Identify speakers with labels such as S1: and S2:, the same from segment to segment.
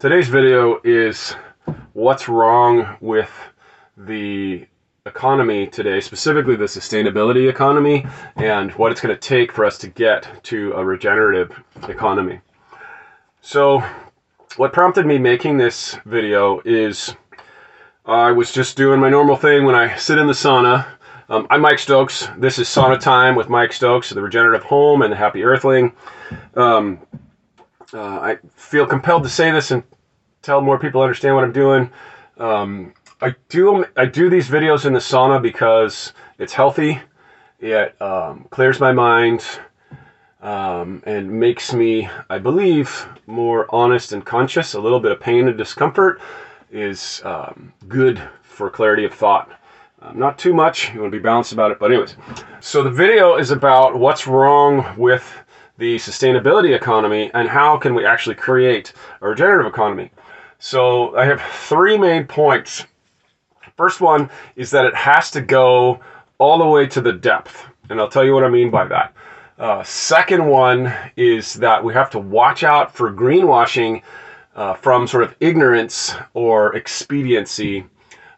S1: Today's video is what's wrong with the economy today, specifically the sustainability economy, and what it's going to take for us to get to a regenerative economy. So, what prompted me making this video is I was just doing my normal thing when I sit in the sauna. Um, I'm Mike Stokes. This is Sauna Time with Mike Stokes, the Regenerative Home and the Happy Earthling. Um, uh, I feel compelled to say this and tell more people understand what I'm doing. Um, I do I do these videos in the sauna because it's healthy. It um, clears my mind um, and makes me, I believe, more honest and conscious. A little bit of pain and discomfort is um, good for clarity of thought. Um, not too much. You want to be balanced about it. But anyways, so the video is about what's wrong with the sustainability economy and how can we actually create a regenerative economy. So I have three main points. First one is that it has to go all the way to the depth, and I'll tell you what I mean by that. Uh, second one is that we have to watch out for greenwashing uh, from sort of ignorance or expediency.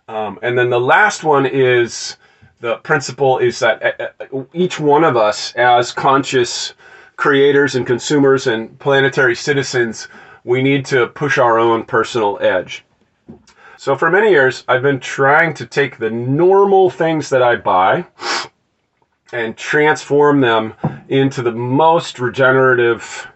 S1: Um, and then the last one is the principle is that uh, uh, each one of us, as conscious creators and consumers and planetary citizens, we need to push our own personal edge. So, for many years, I've been trying to take the normal things that I buy and transform them into the most regenerative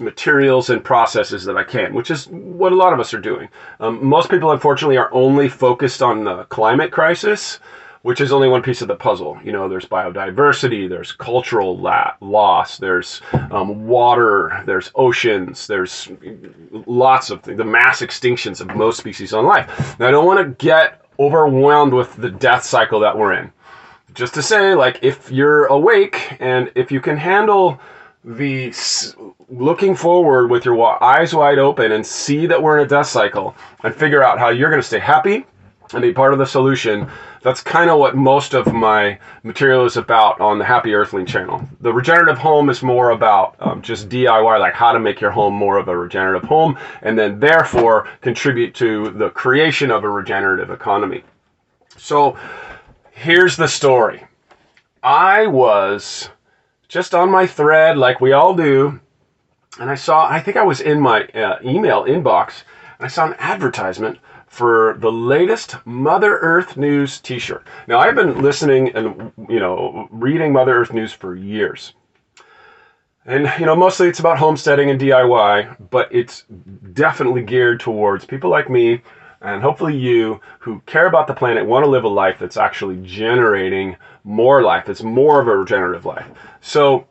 S1: materials and processes that I can, which is what a lot of us are doing. Um, most people, unfortunately, are only focused on the climate crisis which is only one piece of the puzzle. You know, there's biodiversity, there's cultural la- loss, there's um, water, there's oceans, there's lots of things, the mass extinctions of most species on life. Now, I don't want to get overwhelmed with the death cycle that we're in. Just to say, like, if you're awake and if you can handle the looking forward with your eyes wide open and see that we're in a death cycle and figure out how you're going to stay happy and be part of the solution. That's kind of what most of my material is about on the Happy Earthling channel. The regenerative home is more about um, just DIY, like how to make your home more of a regenerative home, and then therefore contribute to the creation of a regenerative economy. So here's the story I was just on my thread, like we all do, and I saw, I think I was in my uh, email inbox, and I saw an advertisement for the latest Mother Earth News t-shirt. Now I've been listening and you know reading Mother Earth News for years. And you know mostly it's about homesteading and DIY, but it's definitely geared towards people like me and hopefully you who care about the planet want to live a life that's actually generating more life, that's more of a regenerative life. So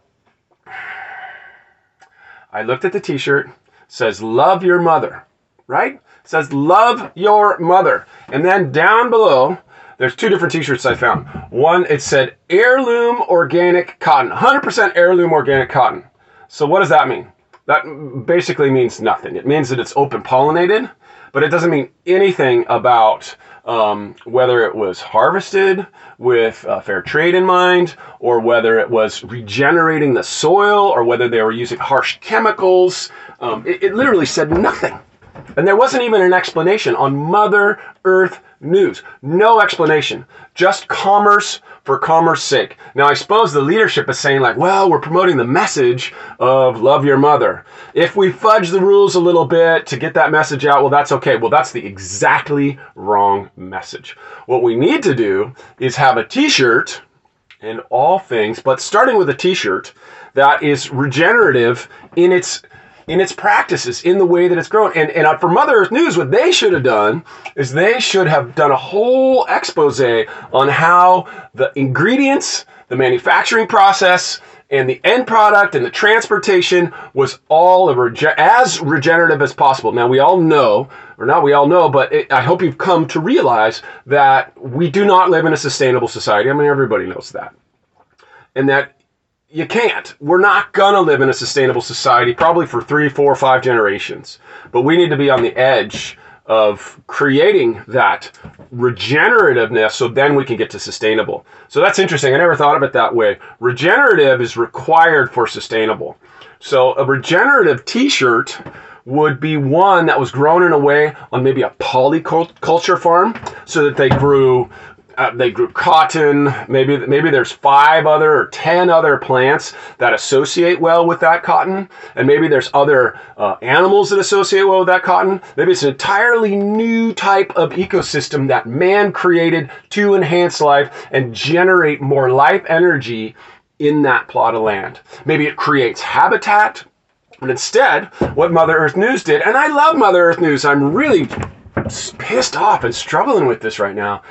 S1: I looked at the t-shirt, says love your mother, right? Says love your mother. And then down below, there's two different t-shirts I found. One, it said heirloom organic cotton, 100% heirloom organic cotton. So what does that mean? That basically means nothing. It means that it's open pollinated, but it doesn't mean anything about um, whether it was harvested with uh, fair trade in mind, or whether it was regenerating the soil, or whether they were using harsh chemicals. Um, it, it literally said nothing. And there wasn't even an explanation on Mother Earth News. No explanation. Just commerce for commerce sake. Now, I suppose the leadership is saying, like, well, we're promoting the message of love your mother. If we fudge the rules a little bit to get that message out, well, that's okay. Well, that's the exactly wrong message. What we need to do is have a t shirt in all things, but starting with a t shirt that is regenerative in its in its practices, in the way that it's grown. And, and uh, for Mother Earth News, what they should have done is they should have done a whole expose on how the ingredients, the manufacturing process, and the end product and the transportation was all rege- as regenerative as possible. Now, we all know, or not we all know, but it, I hope you've come to realize that we do not live in a sustainable society. I mean, everybody knows that. And that you can't. We're not gonna live in a sustainable society probably for three, four, five generations. But we need to be on the edge of creating that regenerativeness so then we can get to sustainable. So that's interesting. I never thought of it that way. Regenerative is required for sustainable. So a regenerative t-shirt would be one that was grown in a way on maybe a polyculture farm so that they grew uh, they grew cotton. Maybe maybe there's five other or ten other plants that associate well with that cotton, and maybe there's other uh, animals that associate well with that cotton. Maybe it's an entirely new type of ecosystem that man created to enhance life and generate more life energy in that plot of land. Maybe it creates habitat. But instead, what Mother Earth News did, and I love Mother Earth News, I'm really pissed off and struggling with this right now.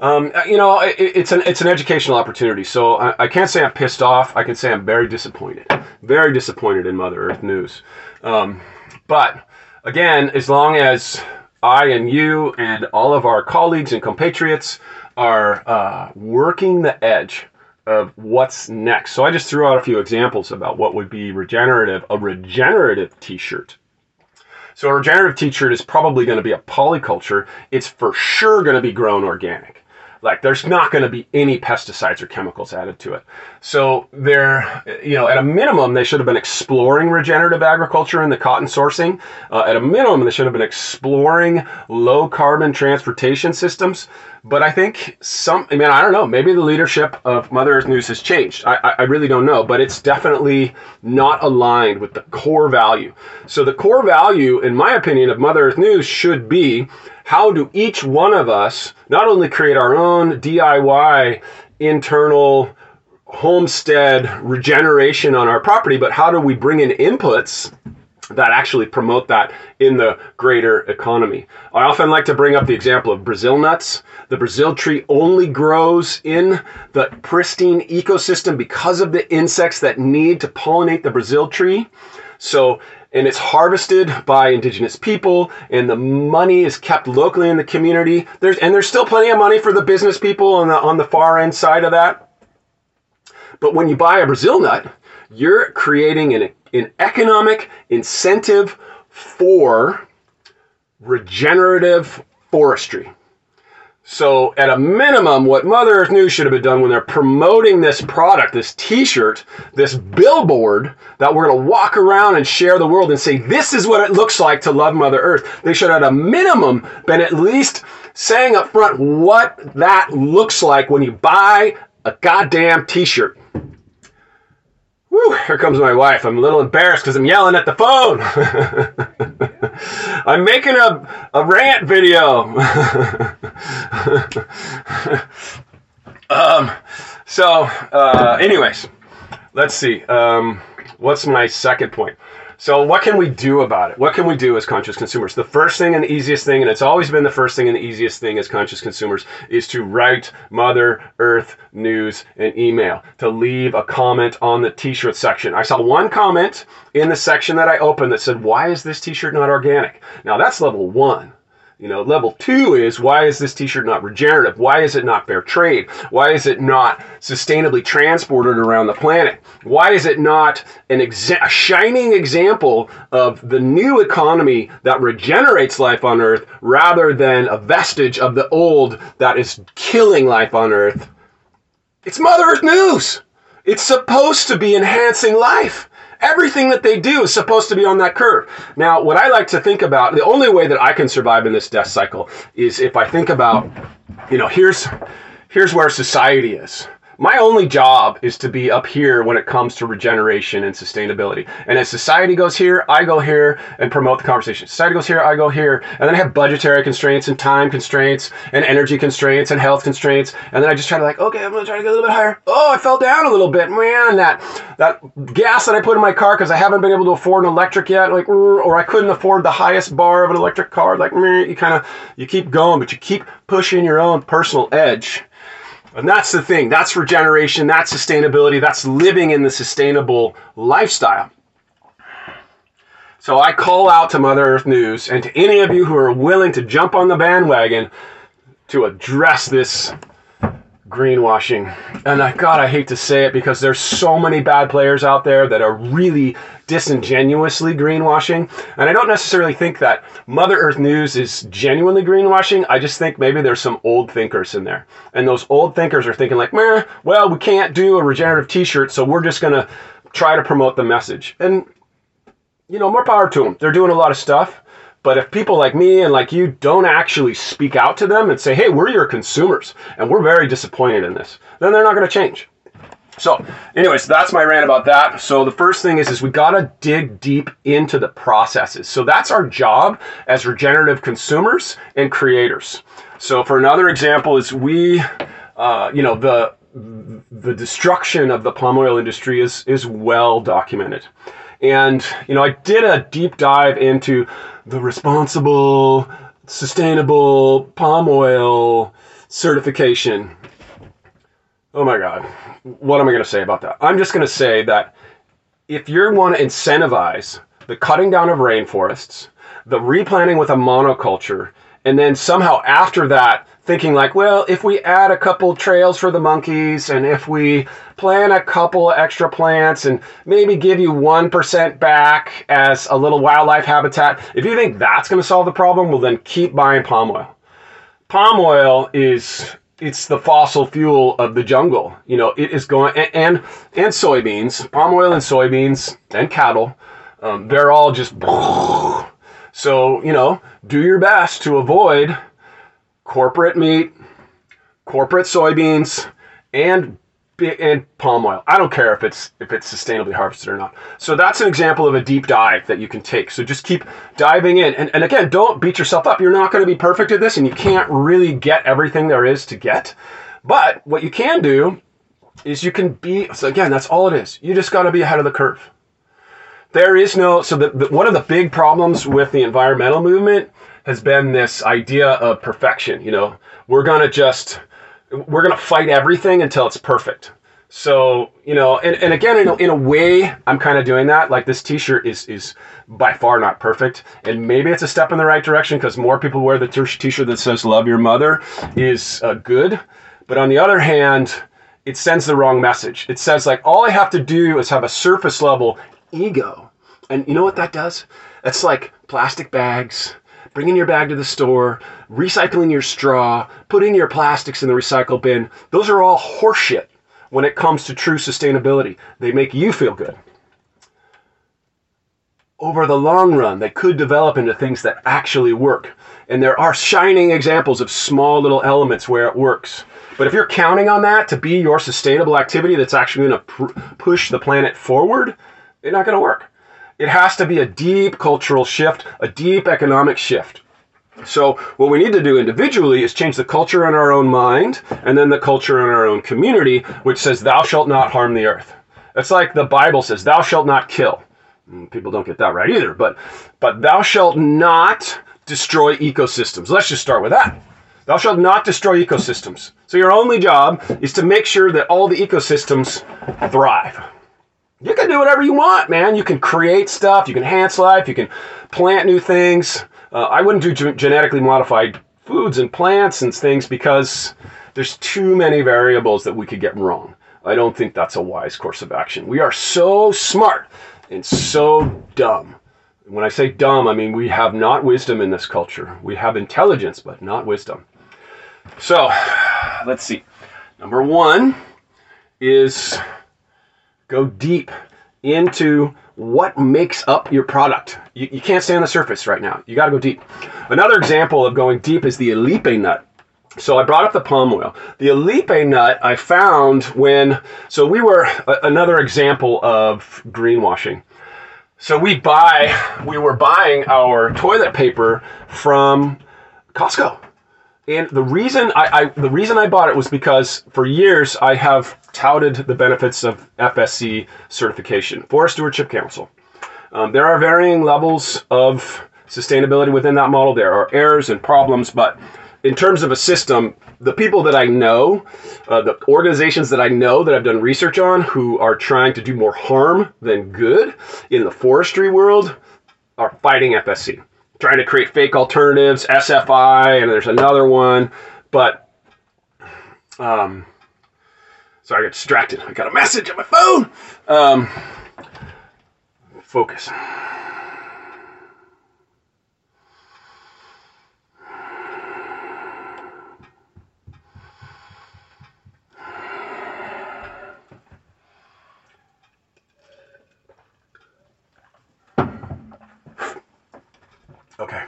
S1: Um, uh, you know, it, it's an it's an educational opportunity. So I, I, can't say I'm pissed off. I can say I'm very disappointed. Very disappointed in Mother Earth News. Um, but again, as long as I and you and all of our colleagues and compatriots are uh, working the edge of what's next. So I just threw out a few examples about what would be regenerative, a regenerative t-shirt. So a regenerative t-shirt is probably going to be a polyculture. It's for sure going to be grown organic. Like there's not going to be any pesticides or chemicals added to it. So they're, you know, at a minimum, they should have been exploring regenerative agriculture in the cotton sourcing. Uh, at a minimum, they should have been exploring low carbon transportation systems. But I think some, I mean, I don't know, maybe the leadership of Mother Earth News has changed. I, I really don't know, but it's definitely not aligned with the core value. So the core value, in my opinion, of Mother Earth News should be how do each one of us not only create our own DIY internal homestead regeneration on our property, but how do we bring in inputs that actually promote that in the greater economy. I often like to bring up the example of Brazil nuts. The Brazil tree only grows in the pristine ecosystem because of the insects that need to pollinate the Brazil tree. So and it's harvested by indigenous people and the money is kept locally in the community there's and there's still plenty of money for the business people on the on the far end side of that but when you buy a brazil nut you're creating an, an economic incentive for regenerative forestry so, at a minimum, what Mother Earth News should have been done when they're promoting this product, this t shirt, this billboard that we're going to walk around and share the world and say, this is what it looks like to love Mother Earth. They should at a minimum, been at least saying up front what that looks like when you buy a goddamn t shirt. Whew, here comes my wife. I'm a little embarrassed because I'm yelling at the phone. I'm making a, a rant video. um, so, uh, anyways, let's see. Um, what's my second point? So, what can we do about it? What can we do as conscious consumers? The first thing and the easiest thing, and it's always been the first thing and the easiest thing as conscious consumers, is to write Mother Earth news and email, to leave a comment on the t shirt section. I saw one comment in the section that I opened that said, Why is this t shirt not organic? Now, that's level one. You know, level two is why is this t-shirt not regenerative? Why is it not fair trade? Why is it not sustainably transported around the planet? Why is it not an exa- a shining example of the new economy that regenerates life on Earth rather than a vestige of the old that is killing life on Earth? It's Mother Earth News. It's supposed to be enhancing life. Everything that they do is supposed to be on that curve. Now, what I like to think about, the only way that I can survive in this death cycle is if I think about, you know, here's here's where society is my only job is to be up here when it comes to regeneration and sustainability. And as society goes here, I go here and promote the conversation. Society goes here, I go here. And then I have budgetary constraints and time constraints and energy constraints and health constraints. And then I just try to like, okay, I'm gonna try to get a little bit higher. Oh, I fell down a little bit. Man, that that gas that I put in my car because I haven't been able to afford an electric yet, like mm, or I couldn't afford the highest bar of an electric car. Like mm, you kind of you keep going, but you keep pushing your own personal edge and that's the thing. That's regeneration. That's sustainability. That's living in the sustainable lifestyle. So I call out to Mother Earth News and to any of you who are willing to jump on the bandwagon to address this greenwashing. And I, God, I hate to say it because there's so many bad players out there that are really disingenuously greenwashing. And I don't necessarily think that Mother Earth News is genuinely greenwashing. I just think maybe there's some old thinkers in there. And those old thinkers are thinking like, Meh, well, we can't do a regenerative t-shirt, so we're just going to try to promote the message. And you know, more power to them. They're doing a lot of stuff. But if people like me and like you don't actually speak out to them and say, hey, we're your consumers and we're very disappointed in this, then they're not going to change. So, anyways, that's my rant about that. So the first thing is, is we gotta dig deep into the processes. So that's our job as regenerative consumers and creators. So for another example, is we, uh, you know, the the destruction of the palm oil industry is is well documented. And you know, I did a deep dive into the responsible, sustainable palm oil certification. Oh my God, what am I going to say about that? I'm just going to say that if you want to incentivize the cutting down of rainforests, the replanting with a monoculture, and then somehow after that thinking like, well, if we add a couple trails for the monkeys and if we plant a couple extra plants and maybe give you 1% back as a little wildlife habitat, if you think that's going to solve the problem, well then keep buying palm oil. Palm oil is it's the fossil fuel of the jungle. You know, it is going and and, and soybeans, palm oil and soybeans and cattle. Um, they're all just so you know, do your best to avoid corporate meat, corporate soybeans, and and palm oil. I don't care if it's if it's sustainably harvested or not. So that's an example of a deep dive that you can take. So just keep diving in. And, and again, don't beat yourself up. You're not going to be perfect at this and you can't really get everything there is to get. But what you can do is you can be so again, that's all it is. You just got to be ahead of the curve. There is no so the, the, one of the big problems with the environmental movement has been this idea of perfection. You know, we're gonna just we're gonna fight everything until it's perfect. So you know, and, and again, in a, in a way, I'm kind of doing that. Like this T-shirt is is by far not perfect, and maybe it's a step in the right direction because more people wear the T-shirt that says "Love Your Mother" is uh, good. But on the other hand, it sends the wrong message. It says like all I have to do is have a surface level ego, and you know what that does? It's like plastic bags, bringing your bag to the store, recycling your straw, putting your plastics in the recycle bin. Those are all horseshit when it comes to true sustainability. They make you feel good. Over the long run, they could develop into things that actually work. And there are shining examples of small little elements where it works. But if you're counting on that to be your sustainable activity that's actually going to pr- push the planet forward, it's not going to work. It has to be a deep cultural shift, a deep economic shift. So, what we need to do individually is change the culture in our own mind and then the culture in our own community, which says, Thou shalt not harm the earth. It's like the Bible says, Thou shalt not kill. Mm, people don't get that right either, but, but thou shalt not destroy ecosystems. Let's just start with that. Thou shalt not destroy ecosystems. So, your only job is to make sure that all the ecosystems thrive you can do whatever you want, man. You can create stuff, you can enhance life, you can plant new things. Uh, I wouldn't do g- genetically modified foods and plants and things because there's too many variables that we could get wrong. I don't think that's a wise course of action. We are so smart and so dumb. When I say dumb, I mean we have not wisdom in this culture. We have intelligence, but not wisdom. So, let's see. Number one is Go deep into what makes up your product. You, you can't stay on the surface right now. You got to go deep. Another example of going deep is the Illipe nut. So I brought up the palm oil. The Illipe nut I found when, so we were a, another example of greenwashing. So we buy, we were buying our toilet paper from Costco. And the reason I, I, the reason I bought it was because for years I have touted the benefits of FSC certification, Forest Stewardship Council. Um, there are varying levels of sustainability within that model. There are errors and problems, but in terms of a system, the people that I know, uh, the organizations that I know that I've done research on who are trying to do more harm than good in the forestry world are fighting FSC trying to create fake alternatives, SFI, and there's another one. But, um, sorry, I got distracted. I got a message on my phone. Um, focus. Okay.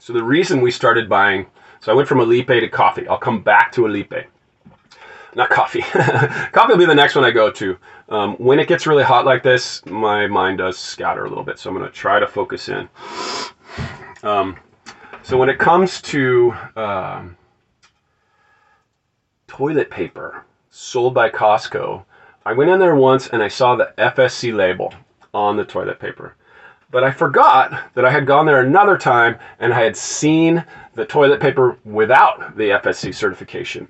S1: So the reason we started buying, so I went from Illipe to coffee. I'll come back to Illipe. Not coffee. coffee will be the next one I go to. Um, when it gets really hot like this, my mind does scatter a little bit. So I'm going to try to focus in. Um, so when it comes to um, toilet paper sold by Costco, I went in there once and I saw the FSC label on the toilet paper. But I forgot that I had gone there another time and I had seen the toilet paper without the FSC certification.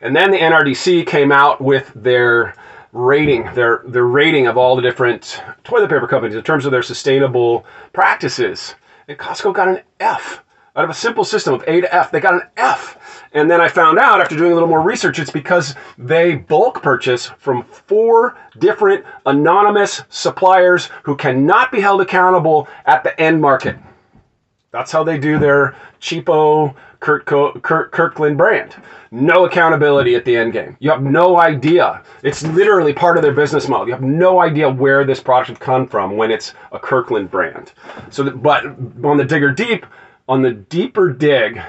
S1: And then the NRDC came out with their rating, their their rating of all the different toilet paper companies in terms of their sustainable practices. And Costco got an F. Out of a simple system of A to F, they got an F. And then I found out after doing a little more research, it's because they bulk purchase from four different anonymous suppliers who cannot be held accountable at the end market. That's how they do their cheapo Kurt, Kurt Kirkland brand. No accountability at the end game. You have no idea. It's literally part of their business model. You have no idea where this product has come from when it's a Kirkland brand. So, but on the digger deep, on the deeper dig,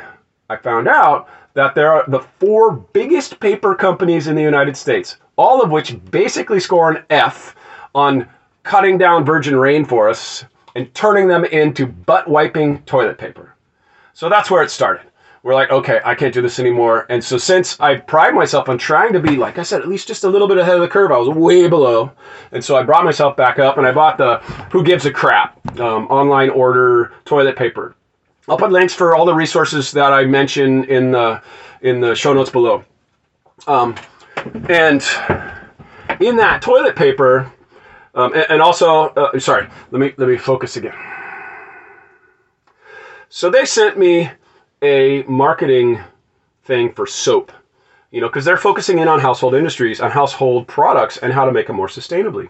S1: I found out that there are the four biggest paper companies in the United States, all of which basically score an F on cutting down virgin rainforests and turning them into butt wiping toilet paper. So that's where it started. We're like, okay, I can't do this anymore. And so since I pride myself on trying to be, like I said, at least just a little bit ahead of the curve, I was way below. And so I brought myself back up and I bought the Who Gives a Crap um, online order toilet paper. I'll put links for all the resources that I mention in the in the show notes below. Um, and in that toilet paper, um, and, and, also, uh, sorry, let me let me focus again. So they sent me a marketing thing for soap, you know, because they're focusing in on household industries, on household products, and how to make them more sustainably.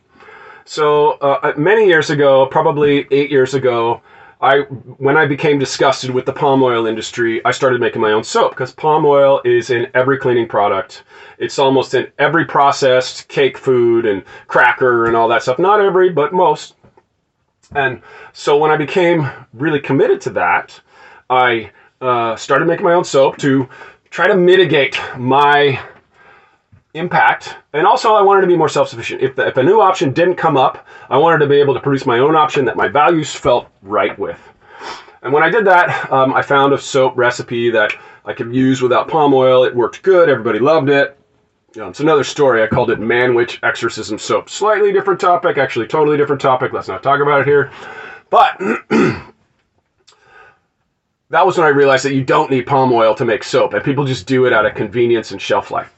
S1: So uh, many years ago, probably eight years ago, I when I became disgusted with the palm oil industry, I started making my own soap because palm oil is in every cleaning product. It's almost in every processed cake food and cracker and all that stuff. Not every, but most. And so when I became really committed to that, I uh, started making my own soap to try to mitigate my impact. And also, I wanted to be more self sufficient. If, if a new option didn't come up, I wanted to be able to produce my own option that my values felt right with. And when I did that, um, I found a soap recipe that I could use without palm oil. It worked good, everybody loved it. It's another story. I called it Man Witch Exorcism Soap. Slightly different topic, actually, totally different topic. Let's not talk about it here. But that was when I realized that you don't need palm oil to make soap, and people just do it out of convenience and shelf life.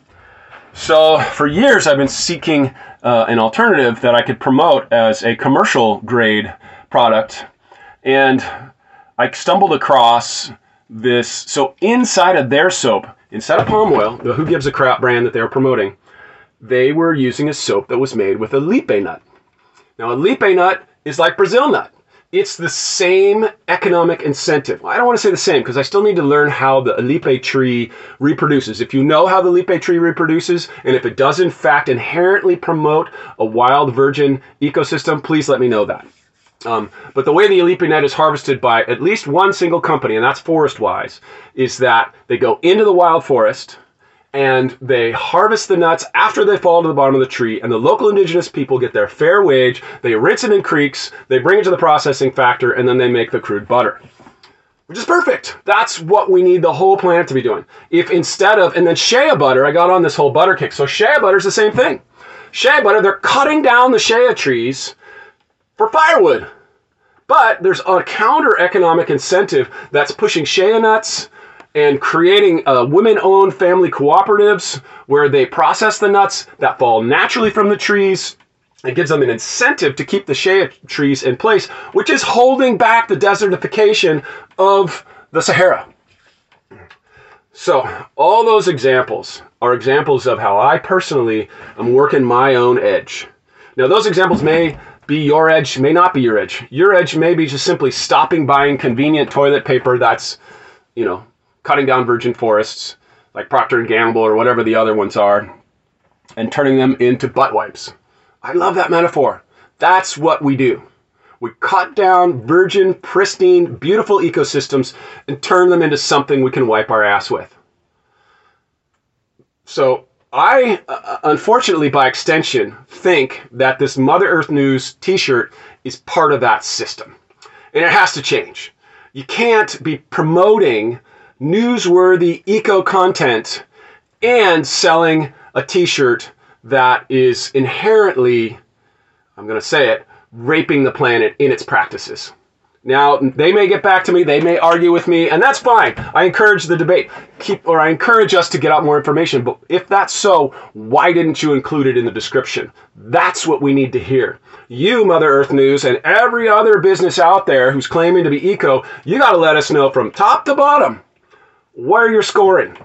S1: So for years, I've been seeking uh, an alternative that I could promote as a commercial grade product, and I stumbled across this. So inside of their soap, instead of palm oil, the Who Gives a Crap brand that they were promoting, they were using a soap that was made with a lipe nut. Now, a lipe nut is like Brazil nut it's the same economic incentive. I don't want to say the same because I still need to learn how the Illipe tree reproduces. If you know how the Illipe tree reproduces, and if it does in fact inherently promote a wild virgin ecosystem, please let me know that. Um, but the way the Illipe net is harvested by at least one single company, and that's Forest Wise, is that they go into the wild forest and they harvest the nuts after they fall to the bottom of the tree, and the local indigenous people get their fair wage. They rinse it in creeks, they bring it to the processing factor, and then they make the crude butter. Which is perfect. That's what we need the whole planet to be doing. If instead of, and then shea butter, I got on this whole butter kick. So shea butter is the same thing. Shea butter, they're cutting down the shea trees for firewood. But there's a counter economic incentive that's pushing shea nuts, and creating uh, women owned family cooperatives where they process the nuts that fall naturally from the trees. It gives them an incentive to keep the shea trees in place, which is holding back the desertification of the Sahara. So, all those examples are examples of how I personally am working my own edge. Now, those examples may be your edge, may not be your edge. Your edge may be just simply stopping buying convenient toilet paper that's, you know, cutting down virgin forests like Procter and Gamble or whatever the other ones are, and turning them into butt wipes. I love that metaphor. That's what we do. We cut down virgin, pristine, beautiful ecosystems and turn them into something we can wipe our ass with. So I, uh, unfortunately, by extension, think that this Mother Earth News t shirt is part of that system. And it has to change. You can't be promoting newsworthy eco content and selling a t shirt that is inherently, I'm going to say it, raping the planet in its practices. Now, they may get back to me, they may argue with me, and that's fine. I encourage the debate. Keep or I encourage us to get out more information. But if that's so, why didn't you include it in the description? That's what we need to hear. You, Mother Earth News, and every other business out there who's claiming to be eco, you got to let us know from top to bottom where you're scoring.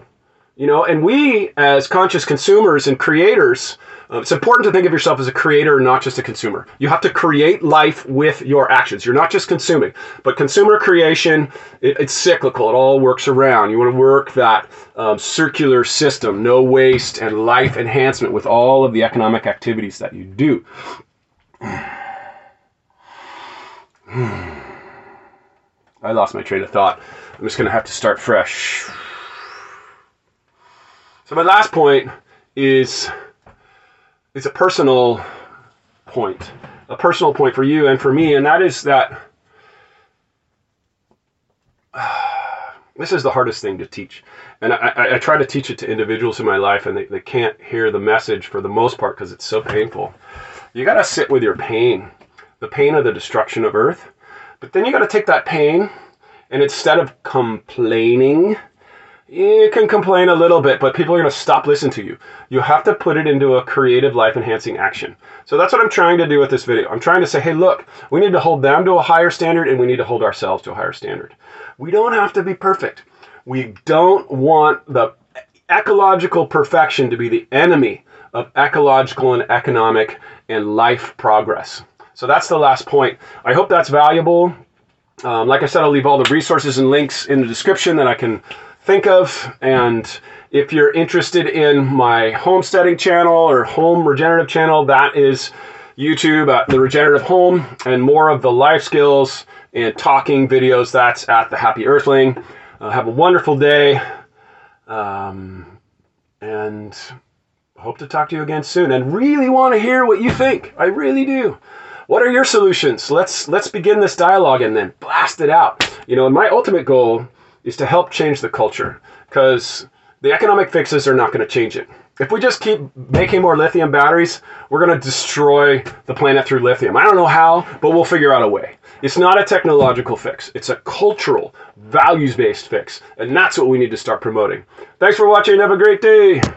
S1: You know, and we as conscious consumers and creators, uh, it's important to think of yourself as a creator, not just a consumer. You have to create life with your actions. You're not just consuming, but consumer creation, it, it's cyclical. It all works around. You want to work that um, circular system, no waste and life enhancement with all of the economic activities that you do. I lost my train of thought. I'm just going to have to start fresh. So my last point is is a personal point, a personal point for you and for me, and that is that this is the hardest thing to teach. And I, I, I, try to teach it to individuals in my life, and they, they can't hear the message for the most part because it's so painful. You got to sit with your pain, the pain of the destruction of Earth. But then you got to take that pain, and instead of complaining, you can complain a little bit, but people are going to stop listening to you. You have to put it into a creative, life enhancing action. So that's what I'm trying to do with this video. I'm trying to say, hey, look, we need to hold them to a higher standard and we need to hold ourselves to a higher standard. We don't have to be perfect. We don't want the ecological perfection to be the enemy of ecological and economic and life progress. So that's the last point. I hope that's valuable. Um, like I said, I'll leave all the resources and links in the description that I can think of. And if you're interested in my homesteading channel or home regenerative channel, that is YouTube at the Regenerative Home, and more of the life skills and talking videos. That's at the Happy Earthling. Uh, have a wonderful day, um, and hope to talk to you again soon. And really want to hear what you think. I really do. What are your solutions? Let's let's begin this dialogue and then blast it out. You know, and my ultimate goal is to help change the culture because the economic fixes are not going to change it. If we just keep making more lithium batteries, we're going to destroy the planet through lithium. I don't know how, but we'll figure out a way. It's not a technological fix, it's a cultural, values based fix. And that's what we need to start promoting. Thanks for watching. Have a great day.